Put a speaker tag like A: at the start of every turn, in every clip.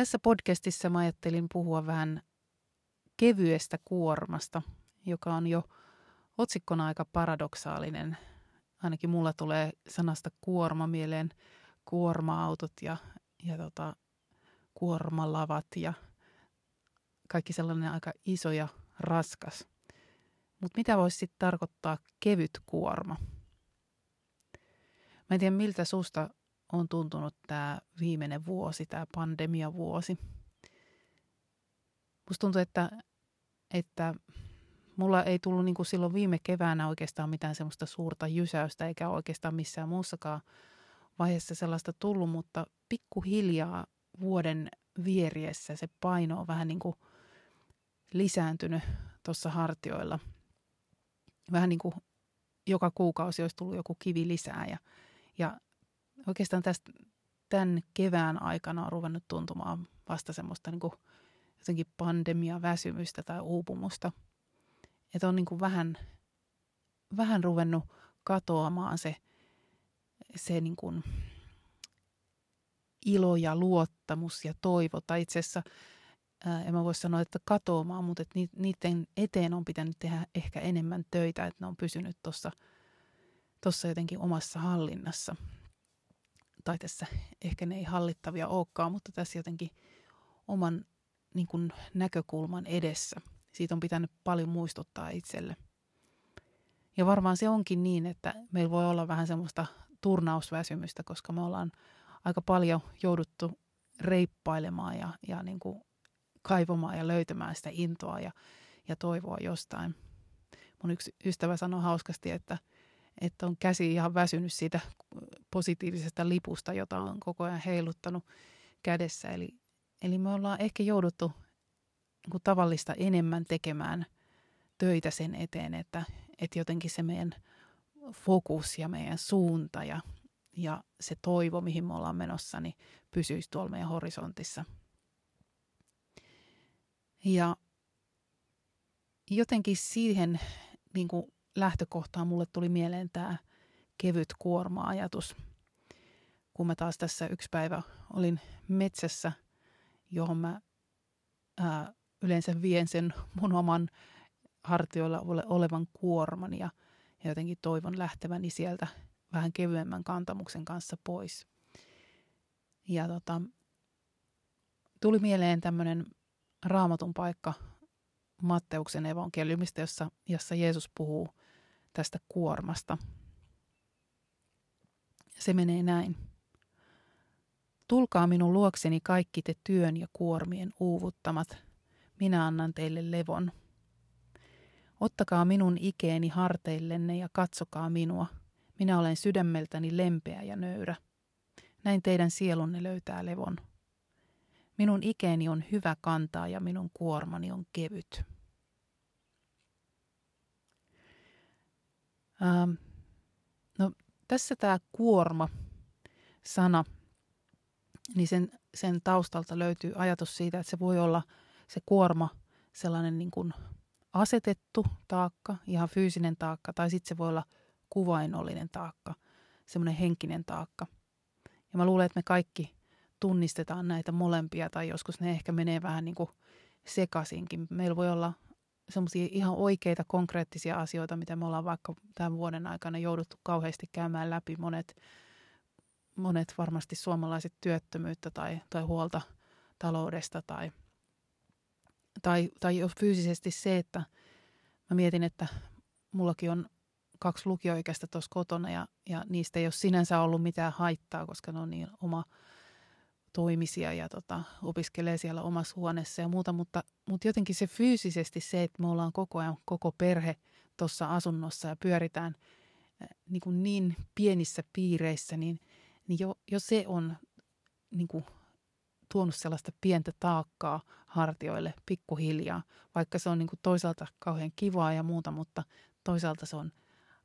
A: Tässä podcastissa mä ajattelin puhua vähän kevyestä kuormasta, joka on jo otsikkona aika paradoksaalinen. Ainakin mulla tulee sanasta kuorma mieleen kuorma-autot ja, ja tota, kuormalavat ja kaikki sellainen aika iso ja raskas. Mutta mitä voisi sitten tarkoittaa kevyt kuorma? Mä en tiedä, miltä susta on tuntunut tämä viimeinen vuosi, tämä pandemiavuosi. Musta tuntuu, että, että mulla ei tullut niin kuin silloin viime keväänä oikeastaan mitään semmoista suurta jysäystä, eikä oikeastaan missään muussakaan vaiheessa sellaista tullut, mutta pikkuhiljaa vuoden vieriessä se paino on vähän niin kuin lisääntynyt tuossa hartioilla. Vähän niin kuin joka kuukausi olisi tullut joku kivi lisää ja, ja oikeastaan tästä tämän kevään aikana on ruvennut tuntumaan vasta semmoista niin kuin jotenkin pandemia, väsymystä tai uupumusta. Että on niin kuin vähän, vähän ruvennut katoamaan se, se niin kuin ilo ja luottamus ja toivo. Tai itse asiassa, ää, en mä voi sanoa, että katoamaan, mutta että niiden eteen on pitänyt tehdä ehkä enemmän töitä, että ne on pysynyt tuossa jotenkin omassa hallinnassa tai tässä ehkä ne ei hallittavia olekaan, mutta tässä jotenkin oman niin kuin, näkökulman edessä. Siitä on pitänyt paljon muistuttaa itselle. Ja varmaan se onkin niin, että meillä voi olla vähän semmoista turnausväsymystä, koska me ollaan aika paljon jouduttu reippailemaan ja, ja niin kuin kaivamaan ja löytämään sitä intoa ja, ja toivoa jostain. Mun yksi ystävä sanoi hauskasti, että – että on käsi ihan väsynyt siitä positiivisesta lipusta, jota on koko ajan heiluttanut kädessä. Eli, eli me ollaan ehkä jouduttu niin tavallista enemmän tekemään töitä sen eteen, että, että jotenkin se meidän fokus ja meidän suunta ja, ja se toivo, mihin me ollaan menossa, niin pysyisi tuolla meidän horisontissa. Ja jotenkin siihen niin kuin lähtökohtaan mulle tuli mieleen tämä kevyt kuorma-ajatus. Kun mä taas tässä yksi päivä olin metsässä, johon mä ää, yleensä vien sen mun oman hartioilla olevan kuorman ja, ja jotenkin toivon lähteväni sieltä vähän kevyemmän kantamuksen kanssa pois. Ja tota, tuli mieleen tämmöinen raamatun paikka Matteuksen evankeliumista, jossa, jossa Jeesus puhuu tästä kuormasta. Se menee näin. Tulkaa minun luokseni kaikki te työn ja kuormien uuvuttamat. Minä annan teille levon. Ottakaa minun ikeeni harteillenne ja katsokaa minua. Minä olen sydämeltäni lempeä ja nöyrä. Näin teidän sielunne löytää levon. Minun ikeeni on hyvä kantaa ja minun kuormani on kevyt. Ähm, no, tässä tämä kuorma-sana, niin sen, sen taustalta löytyy ajatus siitä, että se voi olla se kuorma sellainen niin kuin asetettu taakka, ihan fyysinen taakka, tai sitten se voi olla kuvainnollinen taakka, semmoinen henkinen taakka. Ja mä luulen, että me kaikki tunnistetaan näitä molempia, tai joskus ne ehkä menee vähän niin kuin sekaisinkin. Meillä voi olla semmoisia ihan oikeita konkreettisia asioita, mitä me ollaan vaikka tämän vuoden aikana jouduttu kauheasti käymään läpi. Monet, monet varmasti suomalaiset työttömyyttä tai, tai huolta taloudesta tai, tai, tai fyysisesti se, että mä mietin, että mullakin on kaksi lukioikäistä tuossa kotona ja, ja niistä ei ole sinänsä ollut mitään haittaa, koska ne on niin oma – toimisia ja tota, opiskelee siellä omassa huoneessa ja muuta, mutta, mutta jotenkin se fyysisesti se, että me ollaan koko ajan koko perhe tuossa asunnossa ja pyöritään niin, kuin niin pienissä piireissä, niin, niin jo, jo se on niin kuin tuonut sellaista pientä taakkaa hartioille pikkuhiljaa, vaikka se on niin kuin toisaalta kauhean kivaa ja muuta, mutta toisaalta se on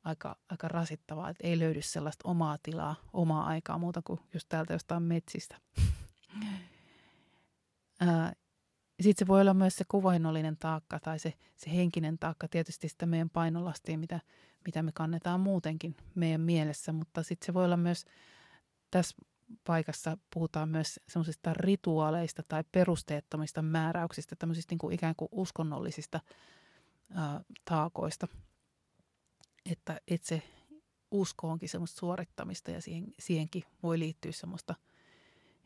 A: aika, aika rasittavaa, että ei löydy sellaista omaa tilaa, omaa aikaa muuta kuin just täältä jostain metsistä. Sitten se voi olla myös se kuvainnollinen taakka tai se, se henkinen taakka, tietysti sitä meidän painolastia, mitä, mitä me kannetaan muutenkin meidän mielessä, mutta sitten se voi olla myös tässä paikassa puhutaan myös semmoisista rituaaleista tai perusteettomista määräyksistä, tämmöisistä niin kuin ikään kuin uskonnollisista ää, taakoista. Että, että se usko onkin semmoista suorittamista ja siihen, siihenkin voi liittyä semmoista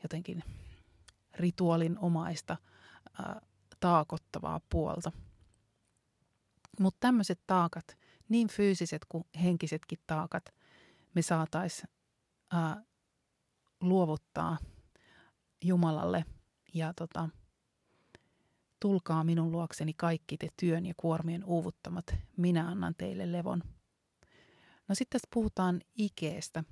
A: jotenkin rituaalin omaista ää, taakottavaa puolta. Mutta tämmöiset taakat, niin fyysiset kuin henkisetkin taakat, me saataisiin luovuttaa Jumalalle ja tota, tulkaa minun luokseni kaikki te työn ja kuormien uuvuttamat, minä annan teille levon. No sitten tässä puhutaan ikeestä.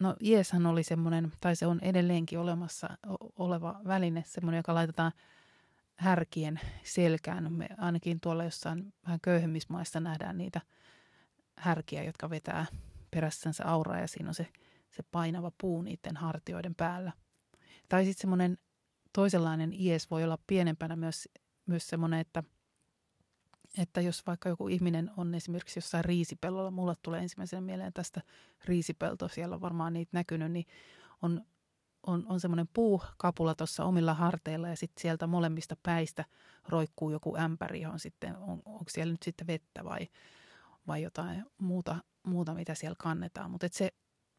A: No Jeeshän oli semmoinen, tai se on edelleenkin olemassa oleva väline, semmoinen, joka laitetaan härkien selkään. Me ainakin tuolla jossain vähän köyhemmissä maissa nähdään niitä härkiä, jotka vetää perässänsä auraa ja siinä on se se painava puu niiden hartioiden päällä. Tai sitten semmoinen toisenlainen ies voi olla pienempänä myös, myös semmoinen, että, että jos vaikka joku ihminen on esimerkiksi jossain riisipellolla, mulle tulee ensimmäisenä mieleen tästä riisipelto, siellä on varmaan niitä näkynyt, niin on, on, on semmoinen puukapula tuossa omilla harteilla ja sitten sieltä molemmista päistä roikkuu joku ämpäri, johon sitten on, onko siellä nyt sitten vettä vai, vai jotain muuta, muuta, mitä siellä kannetaan. Mutta se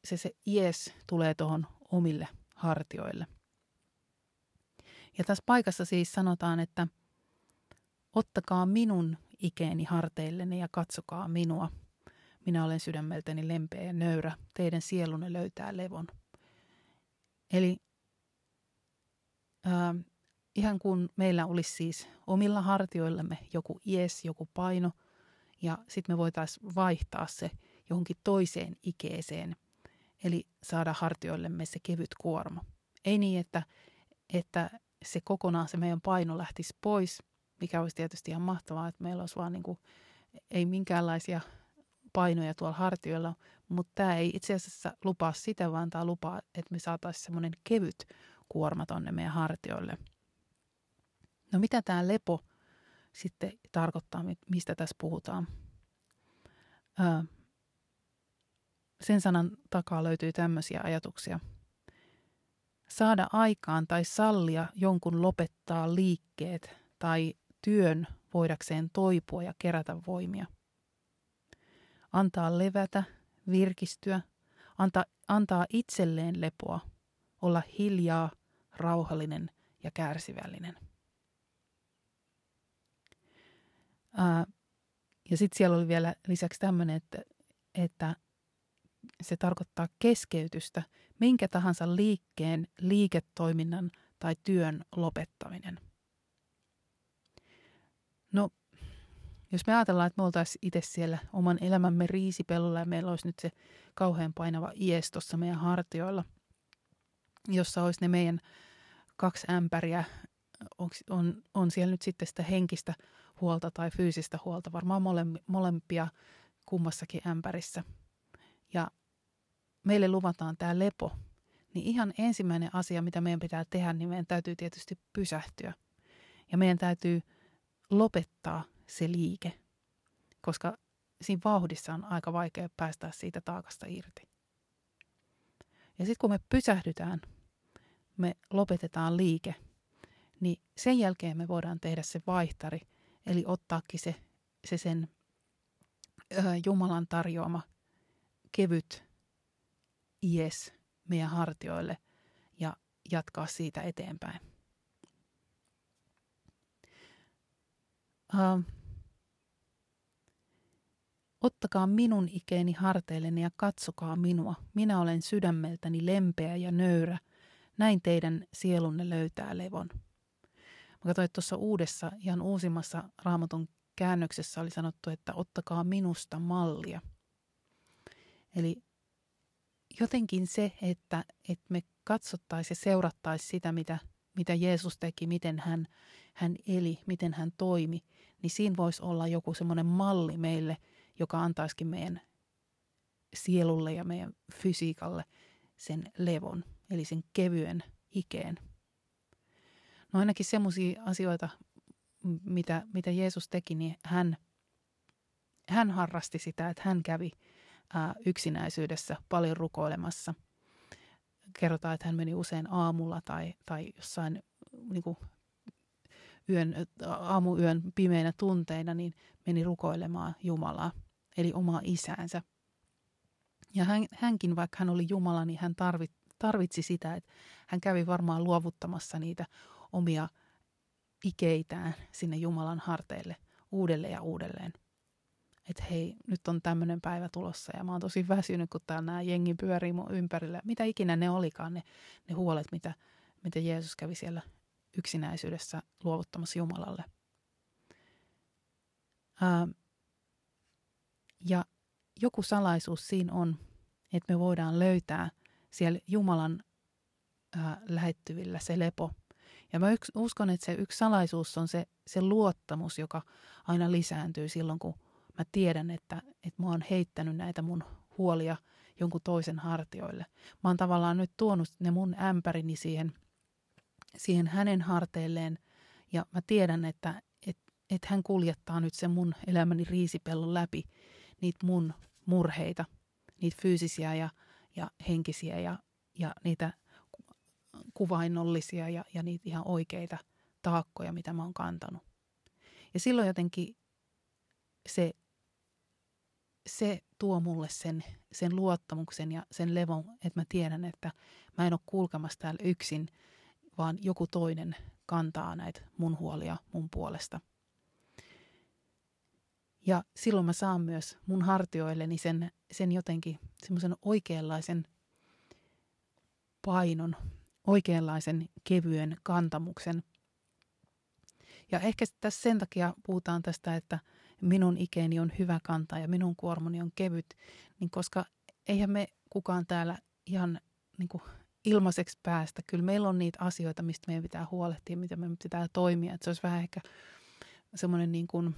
A: se, se ies tulee tuohon omille hartioille. Ja tässä paikassa siis sanotaan, että ottakaa minun ikeeni harteilleni ja katsokaa minua. Minä olen sydämeltäni lempeä ja nöyrä, teidän sielunne löytää levon. Eli äh, ihan kun meillä olisi siis omilla hartioillamme joku ies, joku paino, ja sitten me voitaisiin vaihtaa se johonkin toiseen ikeeseen – Eli saada hartioillemme se kevyt kuorma. Ei niin, että, että se kokonaan se meidän paino lähtisi pois, mikä olisi tietysti ihan mahtavaa, että meillä olisi vaan niin kuin, ei minkäänlaisia painoja tuolla hartioilla, mutta tämä ei itse asiassa lupaa sitä, vaan tämä lupaa, että me saataisiin semmoinen kevyt kuorma tonne meidän hartioille. No mitä tämä lepo sitten tarkoittaa, mistä tässä puhutaan? Öö, sen sanan takaa löytyy tämmöisiä ajatuksia. Saada aikaan tai sallia jonkun lopettaa liikkeet tai työn voidakseen toipua ja kerätä voimia. Antaa levätä, virkistyä, anta, antaa itselleen lepoa, olla hiljaa, rauhallinen ja kärsivällinen. Ää, ja sitten siellä oli vielä lisäksi tämmöinen, että, että se tarkoittaa keskeytystä, minkä tahansa liikkeen, liiketoiminnan tai työn lopettaminen. No, jos me ajatellaan, että me oltaisiin itse siellä oman elämämme riisipellolla ja meillä olisi nyt se kauhean painava ies tuossa meidän hartioilla, jossa olisi ne meidän kaksi ämpäriä, on, on, on siellä nyt sitten sitä henkistä huolta tai fyysistä huolta, varmaan molempia kummassakin ämpärissä – ja meille luvataan tämä lepo, niin ihan ensimmäinen asia, mitä meidän pitää tehdä, niin meidän täytyy tietysti pysähtyä. Ja meidän täytyy lopettaa se liike, koska siinä vauhdissa on aika vaikea päästä siitä taakasta irti. Ja sitten kun me pysähdytään, me lopetetaan liike, niin sen jälkeen me voidaan tehdä se vaihtari, eli ottaakin se, se sen ö, Jumalan tarjoama kevyt ies meidän hartioille ja jatkaa siitä eteenpäin. Uh, ottakaa minun ikeeni harteilleni ja katsokaa minua. Minä olen sydämeltäni lempeä ja nöyrä. Näin teidän sielunne löytää levon. Mä katsoin, että tuossa uudessa, ihan uusimmassa raamatun käännöksessä oli sanottu, että ottakaa minusta mallia – Eli jotenkin se, että, että me katsottaisiin ja seurattaisiin sitä, mitä, mitä Jeesus teki, miten hän, hän eli, miten hän toimi, niin siinä voisi olla joku semmoinen malli meille, joka antaisikin meidän sielulle ja meidän fysiikalle sen levon, eli sen kevyen ikeen. No ainakin semmoisia asioita, mitä, mitä Jeesus teki, niin hän, hän harrasti sitä, että hän kävi ää, yksinäisyydessä paljon rukoilemassa. Kerrotaan, että hän meni usein aamulla tai, tai jossain niin kuin yön, aamuyön pimeinä tunteina, niin meni rukoilemaan Jumalaa, eli omaa isäänsä. Ja hän, hänkin, vaikka hän oli Jumala, niin hän tarvit, tarvitsi sitä, että hän kävi varmaan luovuttamassa niitä omia ikeitään sinne Jumalan harteille uudelleen ja uudelleen. Että hei, nyt on tämmöinen päivä tulossa ja mä oon tosi väsynyt, kun täällä nämä jengi pyörii mun ympärillä. Mitä ikinä ne olikaan, ne, ne huolet, mitä, mitä Jeesus kävi siellä yksinäisyydessä luovuttamassa Jumalalle. Ää, ja joku salaisuus siinä on, että me voidaan löytää siellä Jumalan ää, lähettyvillä se lepo. Ja mä yks, uskon, että se yksi salaisuus on se, se luottamus, joka aina lisääntyy silloin, kun mä tiedän, että, että mä oon heittänyt näitä mun huolia jonkun toisen hartioille. Mä oon tavallaan nyt tuonut ne mun ämpärini siihen, siihen hänen harteilleen ja mä tiedän, että et, et hän kuljettaa nyt sen mun elämäni riisipellon läpi niitä mun murheita, niitä fyysisiä ja, ja henkisiä ja, ja niitä kuvainnollisia ja, ja niitä ihan oikeita taakkoja, mitä mä oon kantanut. Ja silloin jotenkin se, se tuo mulle sen, sen luottamuksen ja sen levon, että mä tiedän, että mä en ole kulkemassa täällä yksin, vaan joku toinen kantaa näitä mun huolia mun puolesta – ja silloin mä saan myös mun hartioilleni sen, sen jotenkin semmoisen oikeanlaisen painon, oikeanlaisen kevyen kantamuksen. Ja ehkä tässä sen takia puhutaan tästä, että minun ikeeni on hyvä kantaa ja minun kuormoni on kevyt, niin koska eihän me kukaan täällä ihan niin kuin ilmaiseksi päästä. Kyllä meillä on niitä asioita, mistä meidän pitää huolehtia, mitä meidän pitää toimia. Että se olisi vähän ehkä semmoinen niin kuin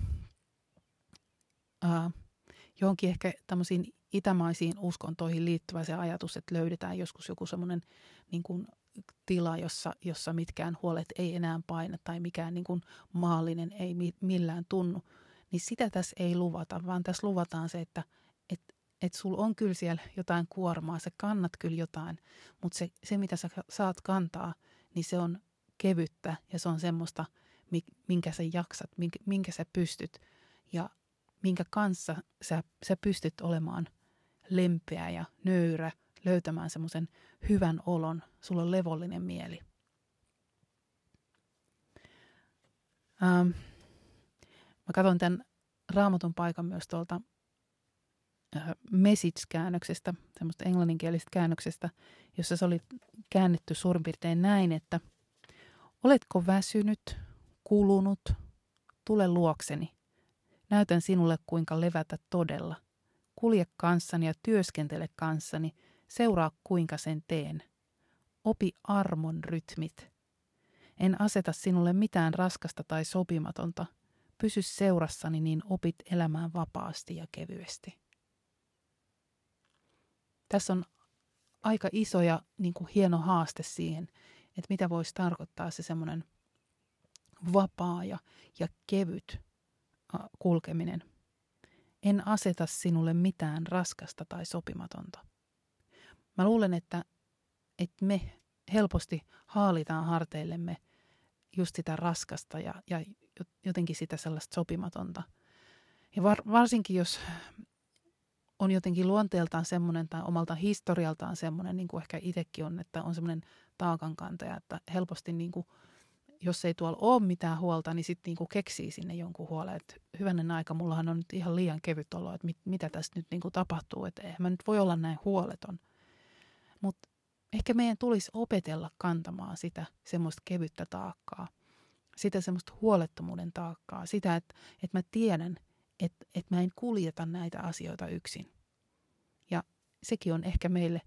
A: äh, johonkin ehkä tämmöisiin itämaisiin uskontoihin liittyvä se ajatus, että löydetään joskus joku semmoinen niin kuin tila, jossa, jossa mitkään huolet ei enää paina tai mikään niin kuin maallinen ei mi, millään tunnu, niin sitä tässä ei luvata, vaan tässä luvataan se, että et, et sul on kyllä siellä jotain kuormaa, sä kannat kyllä jotain, mutta se, se mitä sä saat kantaa, niin se on kevyttä ja se on semmoista, minkä sä jaksat, minkä, minkä sä pystyt. Ja minkä kanssa sä, sä pystyt olemaan lempeä ja nöyrä, löytämään semmoisen hyvän olon, sulla on levollinen mieli. Ähm, mä katson tämän raamatun paikan myös tuolta message-käännöksestä, semmoista englanninkielisestä käännöksestä, jossa se oli käännetty suurin piirtein näin, että oletko väsynyt, kulunut, tule luokseni. Näytän sinulle, kuinka levätä todella. Kulje kanssani ja työskentele kanssani. Seuraa, kuinka sen teen. Opi armon rytmit. En aseta sinulle mitään raskasta tai sopimatonta. Pysy seurassani, niin opit elämään vapaasti ja kevyesti. Tässä on aika iso ja niin kuin hieno haaste siihen, että mitä voisi tarkoittaa se semmoinen vapaa ja, ja kevyt kulkeminen. En aseta sinulle mitään raskasta tai sopimatonta. Mä luulen, että, että me helposti haalitaan harteillemme just sitä raskasta ja, ja jotenkin sitä sellaista sopimatonta. Ja var, varsinkin jos on jotenkin luonteeltaan semmoinen tai omalta historialtaan semmoinen, niin kuin ehkä itsekin on, että on semmoinen taakankantaja, että helposti niin kuin jos ei tuolla ole mitään huolta, niin sitten niinku keksii sinne jonkun huolen, että hyvänen aika, mullahan on nyt ihan liian kevyt olo, että mit, mitä tässä nyt niinku tapahtuu, että eihän mä nyt voi olla näin huoleton. Mutta ehkä meidän tulisi opetella kantamaan sitä semmoista kevyttä taakkaa, sitä semmoista huolettomuuden taakkaa, sitä, että, että mä tiedän, että, että mä en kuljeta näitä asioita yksin. Ja sekin on ehkä meille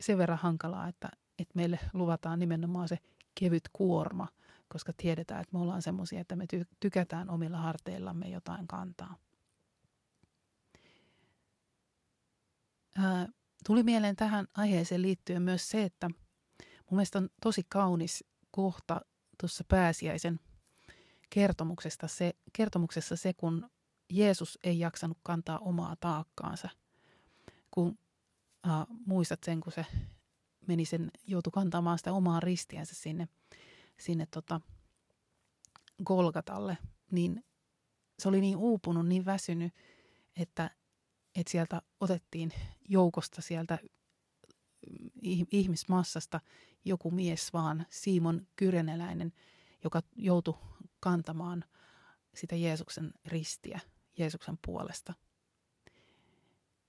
A: sen verran hankalaa, että, että meille luvataan nimenomaan se kevyt kuorma, koska tiedetään, että me ollaan semmoisia, että me tykätään omilla harteillamme jotain kantaa. Ää, tuli mieleen tähän aiheeseen liittyen myös se, että mun mielestä on tosi kaunis kohta tuossa pääsiäisen kertomuksesta se, kertomuksessa se, kun Jeesus ei jaksanut kantaa omaa taakkaansa. Kun äh, muistat sen, kun se meni sen, joutui kantamaan sitä omaa ristiänsä sinne, sinne tota Golgatalle, niin se oli niin uupunut, niin väsynyt, että, että sieltä otettiin joukosta sieltä ihmismassasta joku mies vaan, Simon Kyreneläinen, joka joutui kantamaan sitä Jeesuksen ristiä Jeesuksen puolesta.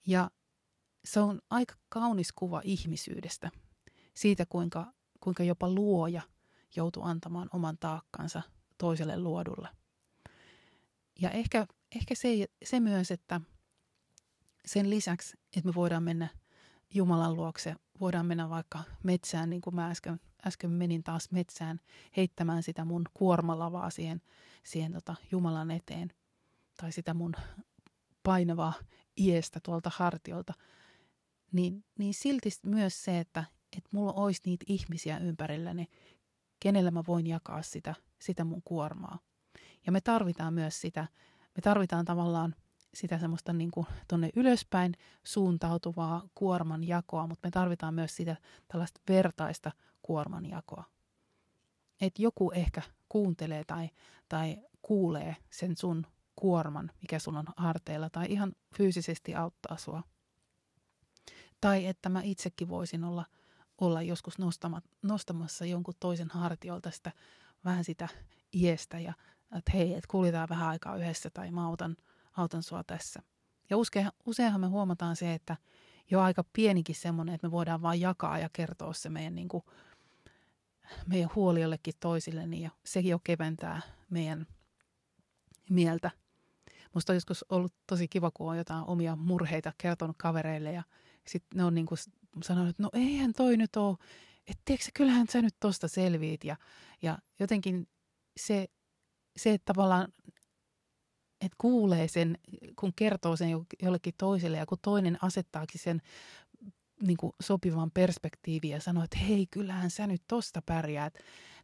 A: Ja se on aika kaunis kuva ihmisyydestä, siitä kuinka, kuinka jopa luoja joutuu antamaan oman taakkansa toiselle luodulle. Ja ehkä, ehkä se, se myös, että sen lisäksi, että me voidaan mennä Jumalan luokse, voidaan mennä vaikka metsään, niin kuin mä äsken, äsken menin taas metsään heittämään sitä mun kuormalavaa siihen, siihen tota Jumalan eteen – tai sitä mun painavaa iestä tuolta hartiolta, niin, niin silti myös se, että, että mulla olisi niitä ihmisiä ympärilläni, kenellä mä voin jakaa sitä, sitä mun kuormaa. Ja me tarvitaan myös sitä, me tarvitaan tavallaan sitä semmoista niin kuin tonne ylöspäin suuntautuvaa kuorman jakoa, mutta me tarvitaan myös sitä tällaista vertaista kuorman jakoa. Että joku ehkä kuuntelee tai, tai kuulee sen sun kuorman, mikä sun on harteilla, tai ihan fyysisesti auttaa sua. Tai että mä itsekin voisin olla, olla joskus nostama, nostamassa jonkun toisen hartiolta sitä, vähän sitä iestä ja että hei, että kuljetaan vähän aikaa yhdessä tai mä autan, autan sua tässä. Ja usein, useinhan me huomataan se, että jo aika pienikin semmoinen, että me voidaan vain jakaa ja kertoa se meidän, niin kuin, meidän huoli jollekin toisille, niin sekin jo keventää meidän mieltä Musta on joskus ollut tosi kiva, kun on jotain omia murheita kertonut kavereille ja sitten ne on niin kuin sanonut, että no eihän toi nyt ole, että tiedätkö, kyllähän sä nyt tosta selviit. Ja, ja jotenkin se, se, että tavallaan että kuulee sen, kun kertoo sen jollekin toiselle ja kun toinen asettaakin sen niin kuin sopivan perspektiivin ja sanoo, että hei, kyllähän sä nyt tosta pärjäät,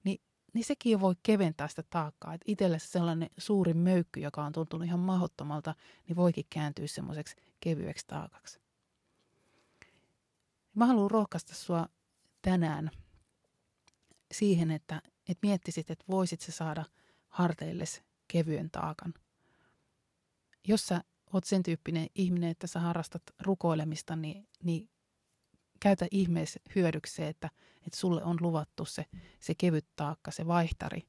A: niin niin sekin voi keventää sitä taakkaa. Että itselle sellainen suuri möykky, joka on tuntunut ihan mahdottomalta, niin voikin kääntyä semmoiseksi kevyeksi taakaksi. Mä haluan rohkaista sua tänään siihen, että, että miettisit, että voisit se saada harteilles kevyen taakan. Jos sä oot sen tyyppinen ihminen, että sä harrastat rukoilemista, niin, niin käytä ihmeessä hyödyksi että, että sulle on luvattu se, se kevyt taakka, se vaihtari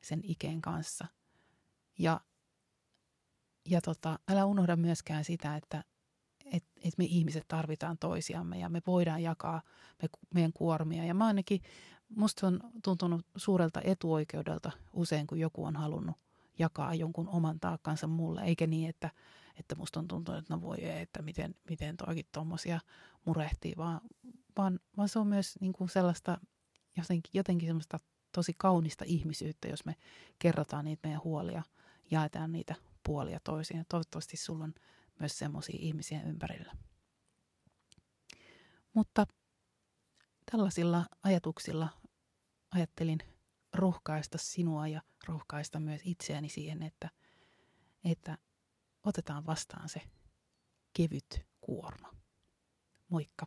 A: sen ikeen kanssa. Ja, ja tota, älä unohda myöskään sitä, että et, et me ihmiset tarvitaan toisiamme ja me voidaan jakaa me, meidän kuormia. Ja mä ainakin, musta on tuntunut suurelta etuoikeudelta usein, kun joku on halunnut jakaa jonkun oman taakkansa mulle, eikä niin, että, että musta on tuntunut, että no voi ei, että miten, miten toikin tuommoisia murehtii, vaan, vaan, vaan se on myös niin kuin sellaista jotenkin, jotenkin semmoista tosi kaunista ihmisyyttä, jos me kerrotaan niitä meidän huolia, jaetaan niitä puolia toisiin. Ja toivottavasti sulla on myös semmoisia ihmisiä ympärillä. Mutta tällaisilla ajatuksilla ajattelin rohkaista sinua ja rohkaista myös itseäni siihen, että, että otetaan vastaan se kevyt kuorma. Moikka!